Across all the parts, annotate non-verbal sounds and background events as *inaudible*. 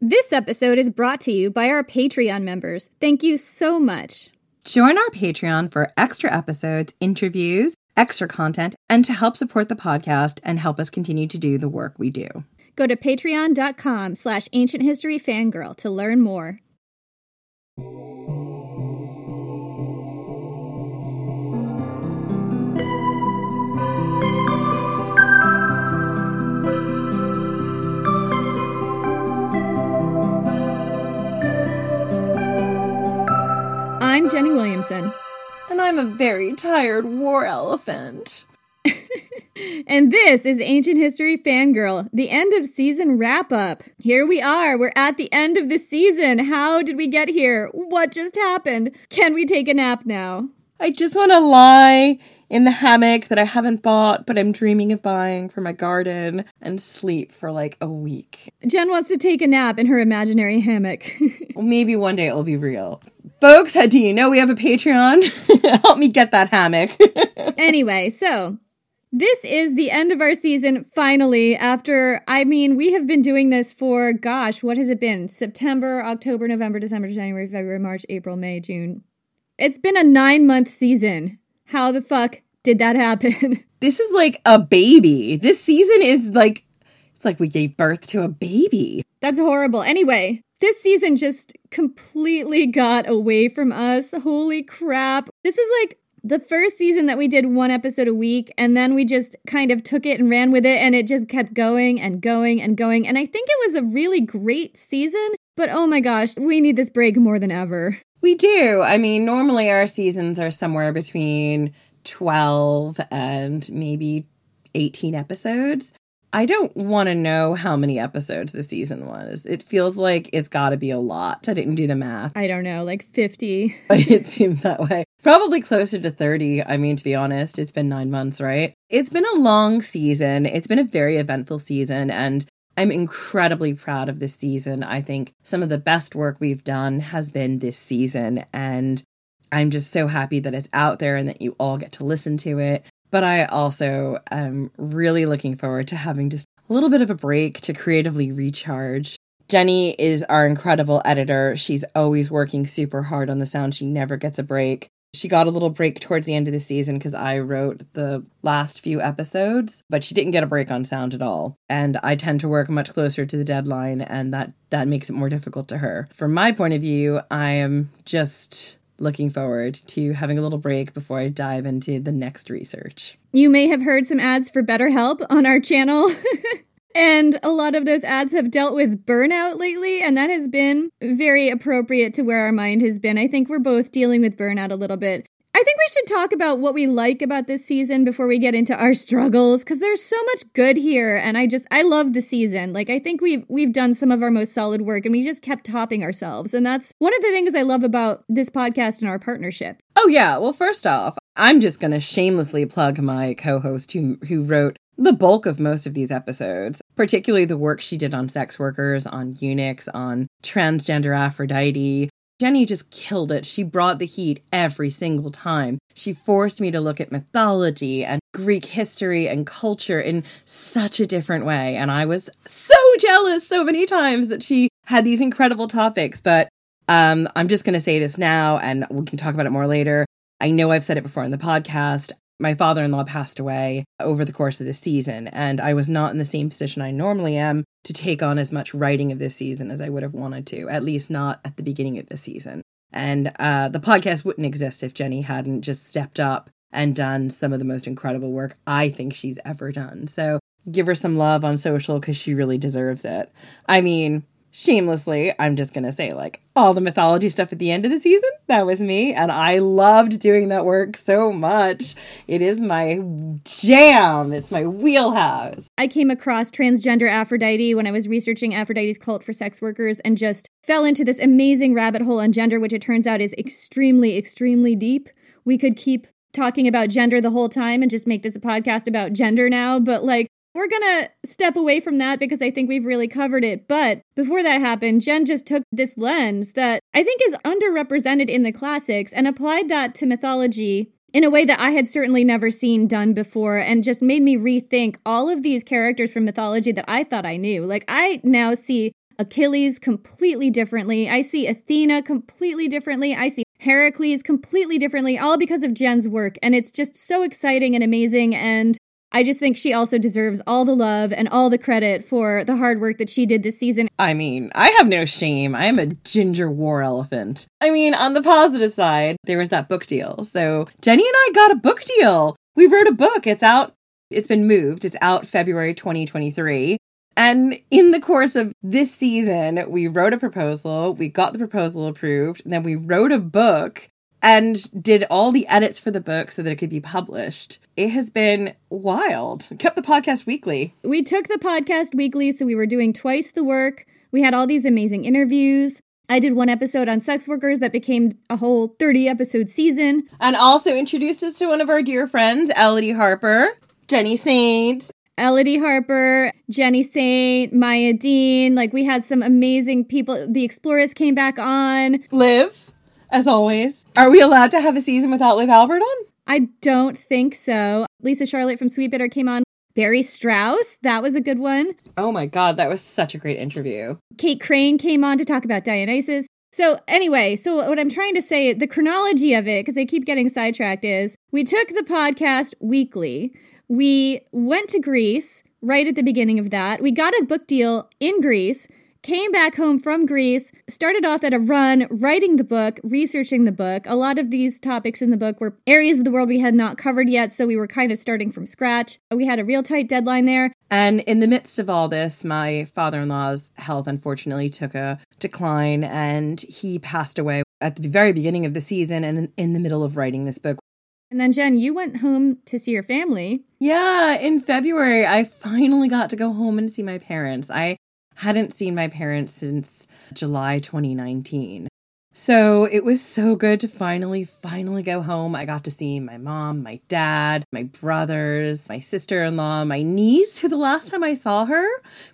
This episode is brought to you by our Patreon members. Thank you so much. Join our Patreon for extra episodes, interviews, extra content, and to help support the podcast and help us continue to do the work we do. Go to patreon.com slash ancient history fangirl to learn more. I'm Jenny Williamson. And I'm a very tired war elephant. *laughs* And this is Ancient History Fangirl, the end of season wrap up. Here we are. We're at the end of the season. How did we get here? What just happened? Can we take a nap now? I just want to lie in the hammock that I haven't bought, but I'm dreaming of buying for my garden and sleep for like a week. Jen wants to take a nap in her imaginary hammock. Well, *laughs* maybe one day it will be real. Folks, uh, do you know we have a Patreon? *laughs* Help me get that hammock. *laughs* anyway, so this is the end of our season finally after I mean we have been doing this for gosh, what has it been? September, October, November, December, January, February, March, April, May, June. It's been a 9-month season. How the fuck did that happen? *laughs* this is like a baby. This season is like it's like we gave birth to a baby. That's horrible. Anyway, this season just completely got away from us. Holy crap. This was like the first season that we did one episode a week, and then we just kind of took it and ran with it, and it just kept going and going and going. And I think it was a really great season, but oh my gosh, we need this break more than ever. We do. I mean, normally our seasons are somewhere between 12 and maybe 18 episodes. I don't want to know how many episodes the season was. It feels like it's got to be a lot. I didn't do the math. I don't know, like 50. *laughs* it seems that way. Probably closer to 30. I mean, to be honest, it's been nine months, right? It's been a long season. It's been a very eventful season. And I'm incredibly proud of this season. I think some of the best work we've done has been this season. And I'm just so happy that it's out there and that you all get to listen to it. But I also am really looking forward to having just a little bit of a break to creatively recharge. Jenny is our incredible editor. She's always working super hard on the sound. She never gets a break. She got a little break towards the end of the season because I wrote the last few episodes, but she didn't get a break on sound at all. And I tend to work much closer to the deadline, and that that makes it more difficult to her. From my point of view, I am just looking forward to having a little break before I dive into the next research. You may have heard some ads for BetterHelp on our channel. *laughs* and a lot of those ads have dealt with burnout lately, and that has been very appropriate to where our mind has been. I think we're both dealing with burnout a little bit. I think we should talk about what we like about this season before we get into our struggles because there's so much good here and I just I love the season. Like I think we've we've done some of our most solid work and we just kept topping ourselves. And that's one of the things I love about this podcast and our partnership. Oh yeah, well first off, I'm just going to shamelessly plug my co-host who who wrote the bulk of most of these episodes, particularly the work she did on sex workers, on eunuchs, on transgender Aphrodite, Jenny just killed it. She brought the heat every single time. She forced me to look at mythology and Greek history and culture in such a different way. And I was so jealous so many times that she had these incredible topics. But um, I'm just going to say this now and we can talk about it more later. I know I've said it before in the podcast. My father in law passed away over the course of the season, and I was not in the same position I normally am to take on as much writing of this season as I would have wanted to, at least not at the beginning of the season. And uh, the podcast wouldn't exist if Jenny hadn't just stepped up and done some of the most incredible work I think she's ever done. So give her some love on social because she really deserves it. I mean, shamelessly, I'm just going to say, like, all the mythology stuff at the end of the season, that was me. And I loved doing that work so much. It is my jam, it's my wheelhouse. I came across transgender Aphrodite when I was researching Aphrodite's cult for sex workers and just fell into this amazing rabbit hole on gender, which it turns out is extremely, extremely deep. We could keep talking about gender the whole time and just make this a podcast about gender now, but like, we're gonna step away from that because I think we've really covered it. But before that happened, Jen just took this lens that I think is underrepresented in the classics and applied that to mythology in a way that I had certainly never seen done before and just made me rethink all of these characters from mythology that I thought I knew. Like, I now see Achilles completely differently. I see Athena completely differently. I see Heracles completely differently, all because of Jen's work. And it's just so exciting and amazing. And I just think she also deserves all the love and all the credit for the hard work that she did this season. I mean, I have no shame. I am a ginger war elephant. I mean, on the positive side, there was that book deal. So Jenny and I got a book deal. We wrote a book. It's out. It's been moved. It's out February 2023. And in the course of this season, we wrote a proposal, we got the proposal approved, and then we wrote a book and did all the edits for the book so that it could be published. It has been wild. Kept the podcast weekly. We took the podcast weekly, so we were doing twice the work. We had all these amazing interviews. I did one episode on sex workers that became a whole 30 episode season. And also introduced us to one of our dear friends, Elodie Harper, Jenny Saint. Elodie Harper, Jenny Saint, Maya Dean. Like, we had some amazing people. The Explorers came back on. Liv as always. Are we allowed to have a season without Liv Albert on? I don't think so. Lisa Charlotte from Sweet Bitter came on. Barry Strauss, that was a good one. Oh my God, that was such a great interview. Kate Crane came on to talk about Dionysus. So, anyway, so what I'm trying to say, the chronology of it, because I keep getting sidetracked, is we took the podcast weekly. We went to Greece right at the beginning of that. We got a book deal in Greece came back home from Greece, started off at a run writing the book, researching the book. A lot of these topics in the book were areas of the world we had not covered yet, so we were kind of starting from scratch. We had a real tight deadline there. And in the midst of all this, my father in law's health unfortunately took a decline and he passed away at the very beginning of the season and in the middle of writing this book. And then, Jen, you went home to see your family. Yeah, in February, I finally got to go home and see my parents. I hadn't seen my parents since July 2019. So it was so good to finally, finally go home. I got to see my mom, my dad, my brothers, my sister in law, my niece, who the last time I saw her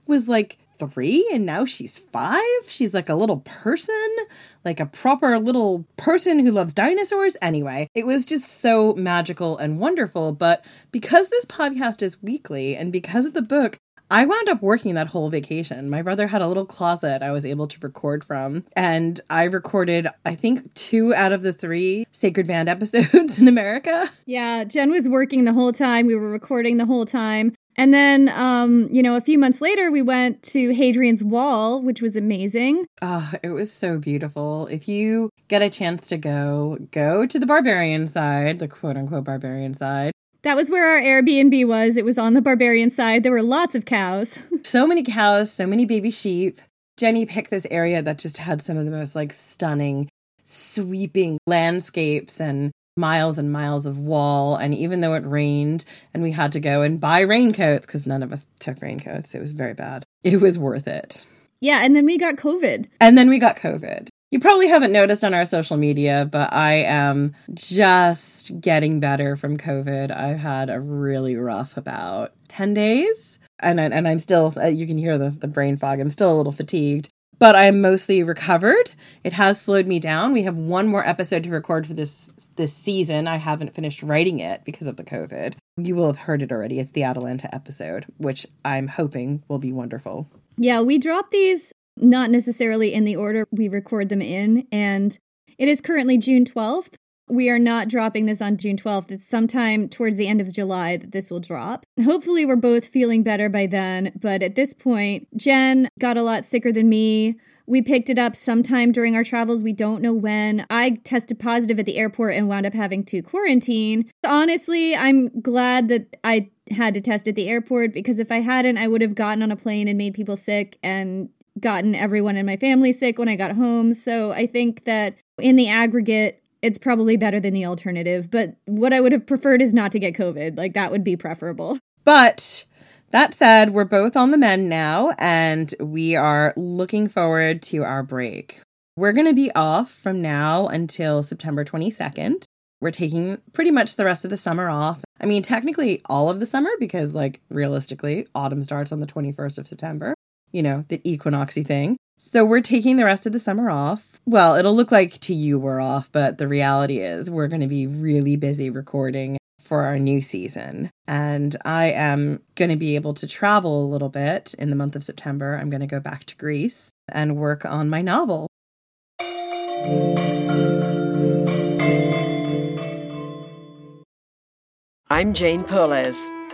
was like three and now she's five. She's like a little person, like a proper little person who loves dinosaurs. Anyway, it was just so magical and wonderful. But because this podcast is weekly and because of the book, I wound up working that whole vacation. My brother had a little closet I was able to record from, and I recorded, I think, two out of the three Sacred Band *laughs* episodes in America. Yeah, Jen was working the whole time. We were recording the whole time. And then, um, you know, a few months later, we went to Hadrian's Wall, which was amazing. Oh, it was so beautiful. If you get a chance to go, go to the barbarian side, the quote unquote barbarian side. That was where our Airbnb was. It was on the barbarian side. There were lots of cows. *laughs* so many cows, so many baby sheep. Jenny picked this area that just had some of the most like stunning, sweeping landscapes and miles and miles of wall. And even though it rained and we had to go and buy raincoats because none of us took raincoats, it was very bad. It was worth it. Yeah, and then we got COVID. And then we got COVID. You probably haven't noticed on our social media, but I am just getting better from COVID. I've had a really rough about 10 days. And, and I'm still, uh, you can hear the, the brain fog. I'm still a little fatigued, but I'm mostly recovered. It has slowed me down. We have one more episode to record for this this season. I haven't finished writing it because of the COVID. You will have heard it already. It's the Atalanta episode, which I'm hoping will be wonderful. Yeah, we dropped these not necessarily in the order we record them in. And it is currently June 12th. we are not dropping this on June 12th. It's sometime towards the end of July that this will drop. Hopefully, we're both feeling better by then. But at this point, Jen got a lot sicker than me. We picked it up sometime during our travels. We don't know when. I tested positive at the airport and wound up having to quarantine. Honestly, I'm glad that I had to test at the airport because if I hadn't, I would have gotten on a plane and made people sick and gotten everyone in my family sick when I got home. So I think that in the aggregate, it's probably better than the alternative. But what I would have preferred is not to get COVID. Like that would be preferable. But that said, we're both on the mend now and we are looking forward to our break. We're going to be off from now until September 22nd. We're taking pretty much the rest of the summer off. I mean, technically all of the summer because, like, realistically, autumn starts on the 21st of September, you know, the equinoxy thing. So we're taking the rest of the summer off. Well, it'll look like to you we're off, but the reality is we're going to be really busy recording for our new season. And I am going to be able to travel a little bit in the month of September. I'm going to go back to Greece and work on my novel. I'm Jane Perlez,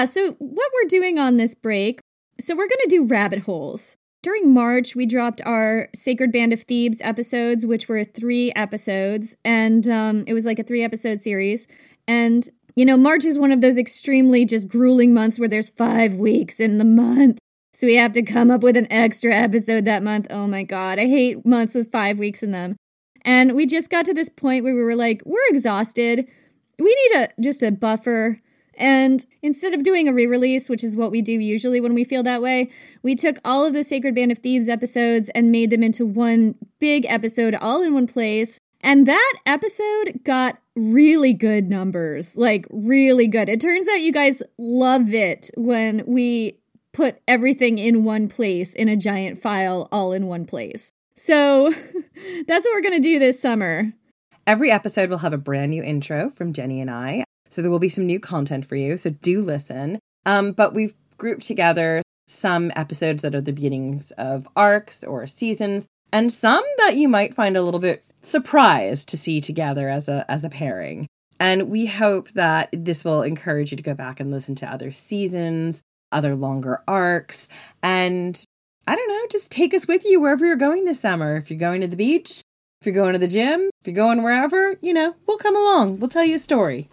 Yeah, so what we're doing on this break, so we're going to do rabbit holes. During March, we dropped our Sacred Band of Thebes episodes, which were three episodes, and um, it was like a three episode series. And, you know, March is one of those extremely just grueling months where there's five weeks in the month. So we have to come up with an extra episode that month. Oh my God, I hate months with five weeks in them. And we just got to this point where we were like, we're exhausted. We need a just a buffer and instead of doing a re release, which is what we do usually when we feel that way, we took all of the Sacred Band of Thebes episodes and made them into one big episode all in one place. And that episode got really good numbers, like really good. It turns out you guys love it when we put everything in one place in a giant file all in one place. So *laughs* that's what we're going to do this summer. Every episode will have a brand new intro from Jenny and I. So there will be some new content for you. So do listen. Um, but we've grouped together some episodes that are the beginnings of arcs or seasons, and some that you might find a little bit surprised to see together as a as a pairing. And we hope that this will encourage you to go back and listen to other seasons, other longer arcs, and I don't know, just take us with you wherever you're going this summer. If you're going to the beach, if you're going to the gym, if you're going wherever, you know, we'll come along. We'll tell you a story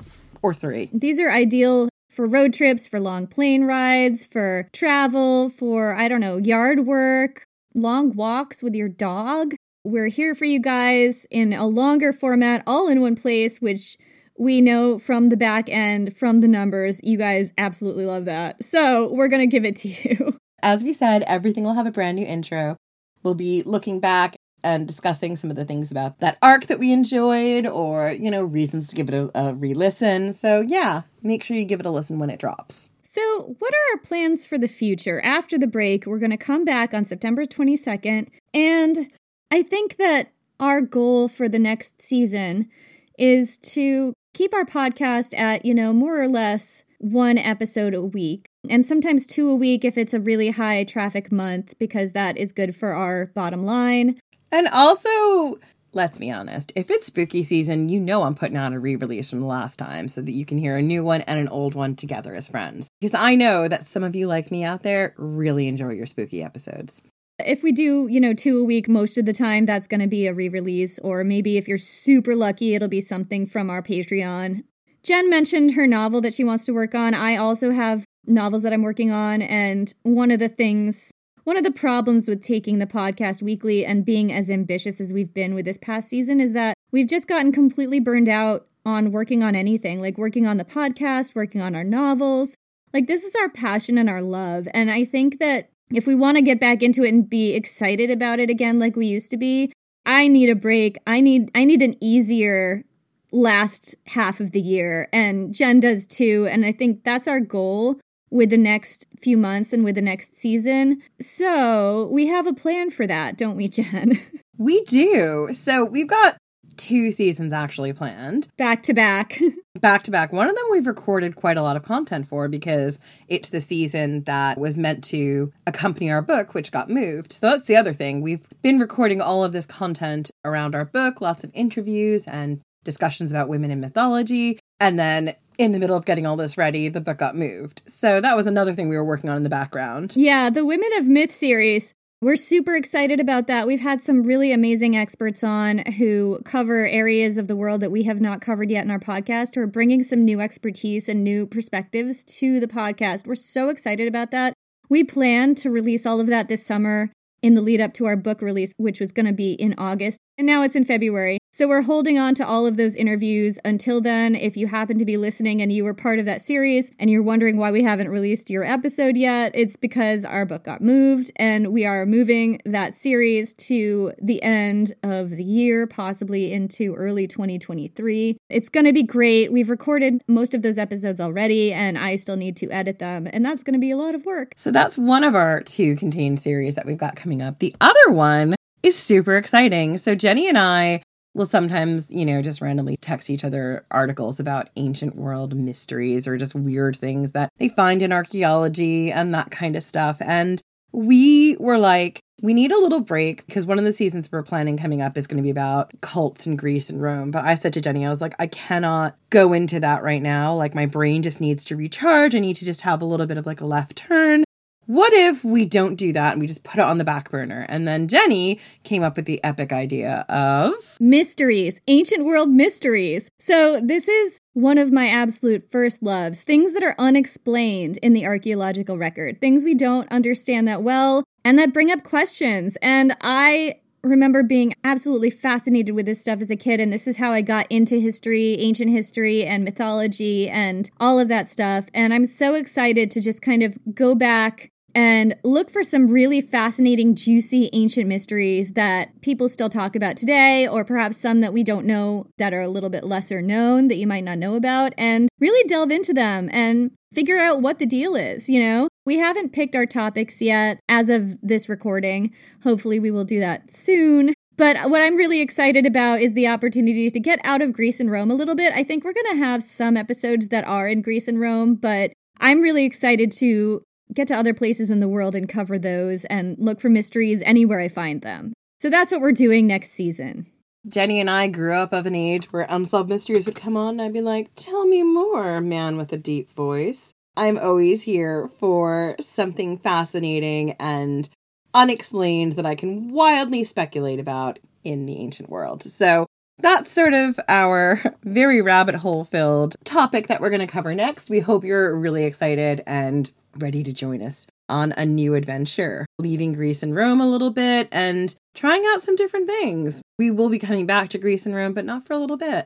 or three. These are ideal for road trips, for long plane rides, for travel, for, I don't know, yard work, long walks with your dog. We're here for you guys in a longer format, all in one place, which we know from the back end, from the numbers, you guys absolutely love that. So we're going to give it to you. *laughs* As we said, everything will have a brand new intro. We'll be looking back and discussing some of the things about that arc that we enjoyed or, you know, reasons to give it a, a re listen. So, yeah, make sure you give it a listen when it drops. So, what are our plans for the future? After the break, we're going to come back on September 22nd. And I think that our goal for the next season is to keep our podcast at, you know, more or less one episode a week and sometimes two a week if it's a really high traffic month because that is good for our bottom line. And also, let's be honest, if it's spooky season, you know I'm putting out a re release from the last time so that you can hear a new one and an old one together as friends. Because I know that some of you like me out there really enjoy your spooky episodes. If we do, you know, two a week most of the time, that's going to be a re release. Or maybe if you're super lucky, it'll be something from our Patreon. Jen mentioned her novel that she wants to work on. I also have novels that I'm working on. And one of the things, one of the problems with taking the podcast weekly and being as ambitious as we've been with this past season is that we've just gotten completely burned out on working on anything, like working on the podcast, working on our novels. Like, this is our passion and our love. And I think that if we want to get back into it and be excited about it again like we used to be, I need a break. I need I need an easier last half of the year and Jen does too and I think that's our goal with the next few months and with the next season. So, we have a plan for that, don't we, Jen? *laughs* We do. So, we've got two seasons actually planned. Back to back. *laughs* back to back. One of them we've recorded quite a lot of content for because it's the season that was meant to accompany our book, which got moved. So that's the other thing. We've been recording all of this content around our book, lots of interviews and discussions about women in mythology. And then in the middle of getting all this ready, the book got moved. So that was another thing we were working on in the background. Yeah, the Women of Myth series. We're super excited about that. We've had some really amazing experts on who cover areas of the world that we have not covered yet in our podcast, who are bringing some new expertise and new perspectives to the podcast. We're so excited about that. We plan to release all of that this summer in the lead up to our book release, which was going to be in August. And now it's in February. So we're holding on to all of those interviews until then. If you happen to be listening and you were part of that series and you're wondering why we haven't released your episode yet, it's because our book got moved and we are moving that series to the end of the year, possibly into early 2023. It's going to be great. We've recorded most of those episodes already and I still need to edit them, and that's going to be a lot of work. So that's one of our two contained series that we've got coming up. The other one is super exciting. So Jenny and I will sometimes, you know, just randomly text each other articles about ancient world mysteries or just weird things that they find in archaeology and that kind of stuff. And we were like, we need a little break because one of the seasons we're planning coming up is going to be about cults in Greece and Rome. But I said to Jenny, I was like, I cannot go into that right now. Like, my brain just needs to recharge. I need to just have a little bit of like a left turn what if we don't do that and we just put it on the back burner? And then Jenny came up with the epic idea of mysteries, ancient world mysteries. So, this is one of my absolute first loves things that are unexplained in the archaeological record, things we don't understand that well, and that bring up questions. And I remember being absolutely fascinated with this stuff as a kid, and this is how I got into history, ancient history, and mythology, and all of that stuff. And I'm so excited to just kind of go back and look for some really fascinating, juicy ancient mysteries that people still talk about today, or perhaps some that we don't know that are a little bit lesser known that you might not know about, and really delve into them and figure out what the deal is, you know? We haven't picked our topics yet as of this recording. Hopefully, we will do that soon. But what I'm really excited about is the opportunity to get out of Greece and Rome a little bit. I think we're going to have some episodes that are in Greece and Rome, but I'm really excited to get to other places in the world and cover those and look for mysteries anywhere I find them. So that's what we're doing next season. Jenny and I grew up of an age where Unsolved Mysteries would come on, and I'd be like, Tell me more, man with a deep voice. I'm always here for something fascinating and unexplained that I can wildly speculate about in the ancient world. So that's sort of our *laughs* very rabbit hole filled topic that we're going to cover next. We hope you're really excited and ready to join us on a new adventure, leaving Greece and Rome a little bit and trying out some different things. We will be coming back to Greece and Rome, but not for a little bit.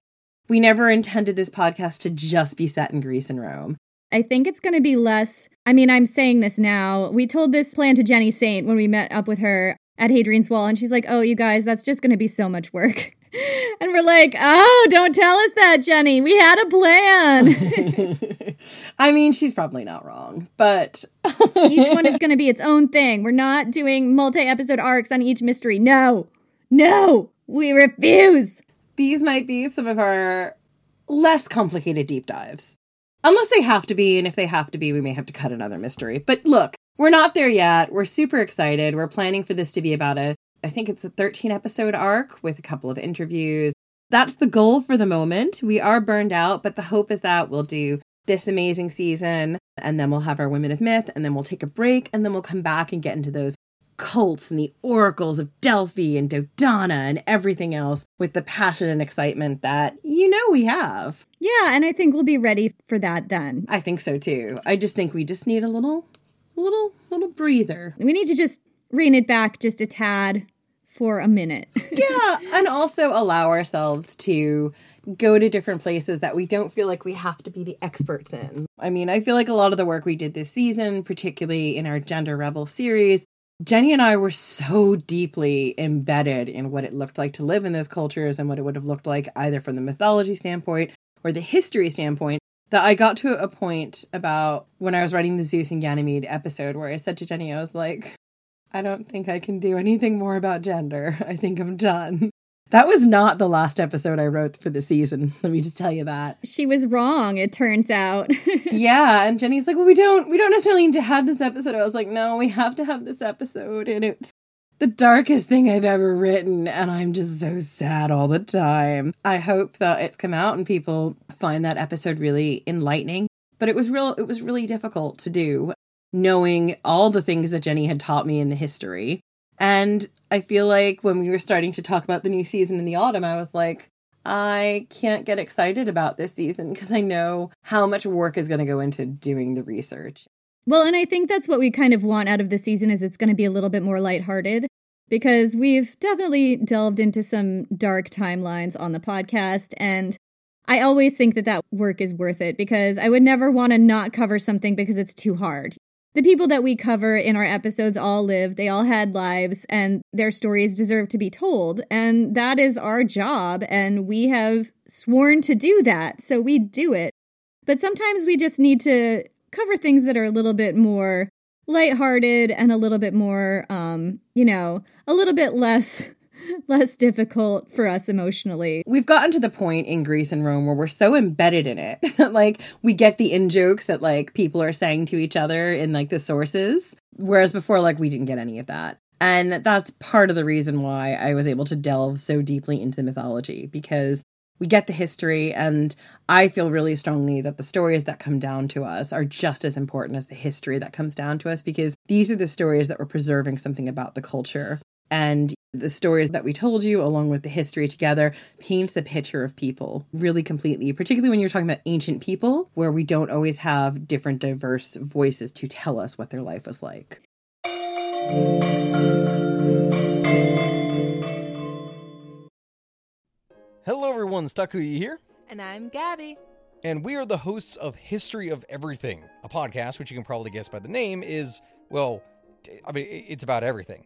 We never intended this podcast to just be set in Greece and Rome. I think it's going to be less. I mean, I'm saying this now. We told this plan to Jenny Saint when we met up with her at Hadrian's Wall, and she's like, Oh, you guys, that's just going to be so much work. And we're like, Oh, don't tell us that, Jenny. We had a plan. *laughs* I mean, she's probably not wrong, but *laughs* each one is going to be its own thing. We're not doing multi episode arcs on each mystery. No, no, we refuse. These might be some of our less complicated deep dives. Unless they have to be, and if they have to be, we may have to cut another mystery. But look, we're not there yet. We're super excited. We're planning for this to be about a, I think it's a 13 episode arc with a couple of interviews. That's the goal for the moment. We are burned out, but the hope is that we'll do this amazing season and then we'll have our Women of Myth and then we'll take a break and then we'll come back and get into those cults and the oracles of Delphi and Dodona and everything else with the passion and excitement that you know we have. Yeah, and I think we'll be ready for that then. I think so too. I just think we just need a little little little breather. We need to just rein it back just a tad for a minute. *laughs* yeah, and also allow ourselves to go to different places that we don't feel like we have to be the experts in. I mean, I feel like a lot of the work we did this season, particularly in our Gender Rebel series, Jenny and I were so deeply embedded in what it looked like to live in those cultures and what it would have looked like either from the mythology standpoint or the history standpoint that I got to a point about when I was writing the Zeus and Ganymede episode where I said to Jenny, I was like, I don't think I can do anything more about gender. *laughs* I think I'm done. That was not the last episode I wrote for the season. *laughs* Let me just tell you that. She was wrong, it turns out. *laughs* yeah, and Jenny's like, "Well, we don't we don't necessarily need to have this episode." I was like, "No, we have to have this episode." And it's the darkest thing I've ever written, and I'm just so sad all the time. I hope that it's come out and people find that episode really enlightening. But it was real it was really difficult to do knowing all the things that Jenny had taught me in the history and I feel like when we were starting to talk about the new season in the autumn, I was like, I can't get excited about this season because I know how much work is going to go into doing the research. Well, and I think that's what we kind of want out of the season is it's going to be a little bit more lighthearted because we've definitely delved into some dark timelines on the podcast and I always think that that work is worth it because I would never want to not cover something because it's too hard the people that we cover in our episodes all lived, they all had lives, and their stories deserve to be told. And that is our job, and we have sworn to do that, so we do it. But sometimes we just need to cover things that are a little bit more lighthearted and a little bit more, um, you know, a little bit less *laughs* less difficult for us emotionally. We've gotten to the point in Greece and Rome where we're so embedded in it that *laughs* like we get the in jokes that like people are saying to each other in like the sources. Whereas before, like we didn't get any of that. And that's part of the reason why I was able to delve so deeply into the mythology because we get the history and i feel really strongly that the stories that come down to us are just as important as the history that comes down to us because these are the stories that were preserving something about the culture and the stories that we told you, along with the history together, paints a picture of people really completely, particularly when you're talking about ancient people, where we don't always have different diverse voices to tell us what their life was like. Hello, everyone. Stakuyi here. And I'm Gabby. And we are the hosts of History of Everything, a podcast which you can probably guess by the name is, well, I mean, it's about everything.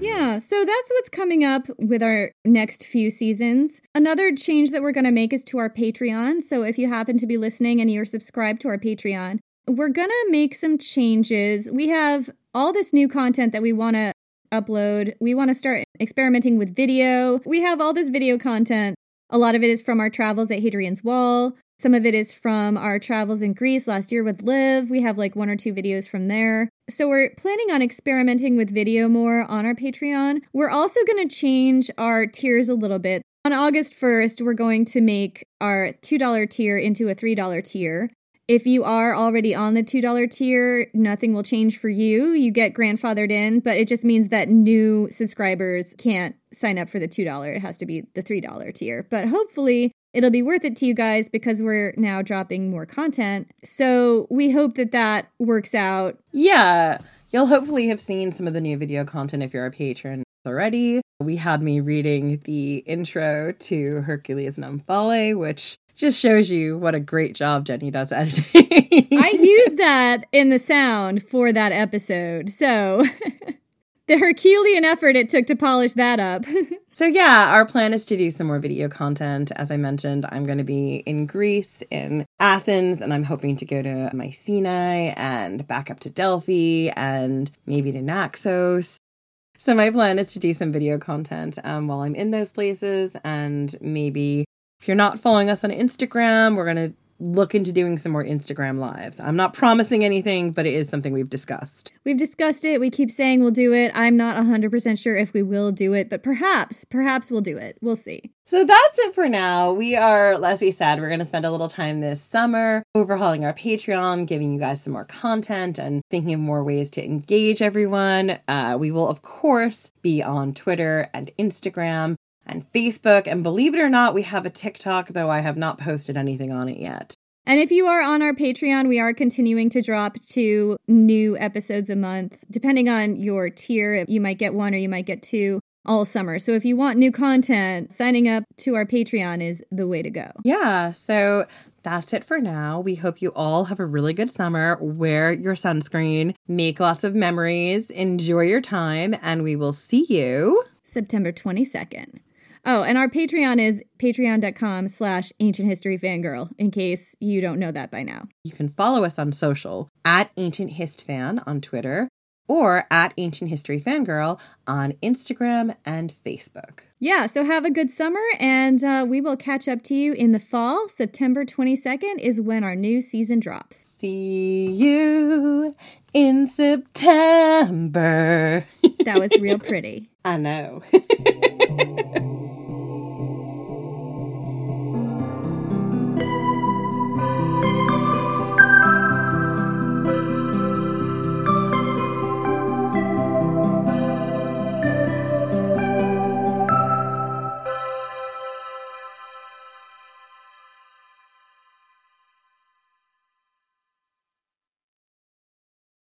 Yeah, so that's what's coming up with our next few seasons. Another change that we're going to make is to our Patreon. So if you happen to be listening and you're subscribed to our Patreon, we're going to make some changes. We have all this new content that we want to upload. We want to start experimenting with video. We have all this video content. A lot of it is from our travels at Hadrian's Wall. Some of it is from our travels in Greece last year with Liv. We have like one or two videos from there. So we're planning on experimenting with video more on our Patreon. We're also going to change our tiers a little bit. On August 1st, we're going to make our $2 tier into a $3 tier. If you are already on the $2 tier, nothing will change for you. You get grandfathered in, but it just means that new subscribers can't sign up for the $2. It has to be the $3 tier. But hopefully, it'll be worth it to you guys because we're now dropping more content. So we hope that that works out. Yeah. You'll hopefully have seen some of the new video content if you're a patron already. We had me reading the intro to Hercules and Omphale, which just shows you what a great job Jenny does editing. I *laughs* used that in the sound for that episode. So *laughs* *laughs* the Herculean effort it took to polish that up. *laughs* so, yeah, our plan is to do some more video content. As I mentioned, I'm going to be in Greece, in Athens, and I'm hoping to go to Mycenae and back up to Delphi and maybe to Naxos. So, my plan is to do some video content um, while I'm in those places and maybe if you're not following us on Instagram, we're going to look into doing some more Instagram lives. I'm not promising anything, but it is something we've discussed. We've discussed it. We keep saying we'll do it. I'm not 100% sure if we will do it, but perhaps, perhaps we'll do it. We'll see. So that's it for now. We are, as we said, we're going to spend a little time this summer overhauling our Patreon, giving you guys some more content and thinking of more ways to engage everyone. Uh, we will, of course, be on Twitter and Instagram and Facebook. And believe it or not, we have a TikTok, though I have not posted anything on it yet. And if you are on our Patreon, we are continuing to drop two new episodes a month. Depending on your tier, you might get one or you might get two all summer. So if you want new content, signing up to our Patreon is the way to go. Yeah. So that's it for now. We hope you all have a really good summer. Wear your sunscreen, make lots of memories, enjoy your time, and we will see you September 22nd. Oh, and our Patreon is patreon.com slash ancient history fangirl, in case you don't know that by now. You can follow us on social at Ancient Hist Fan on Twitter or at Ancient History Fangirl on Instagram and Facebook. Yeah, so have a good summer, and uh, we will catch up to you in the fall. September 22nd is when our new season drops. See you in September. that was real pretty. *laughs* I know. *laughs*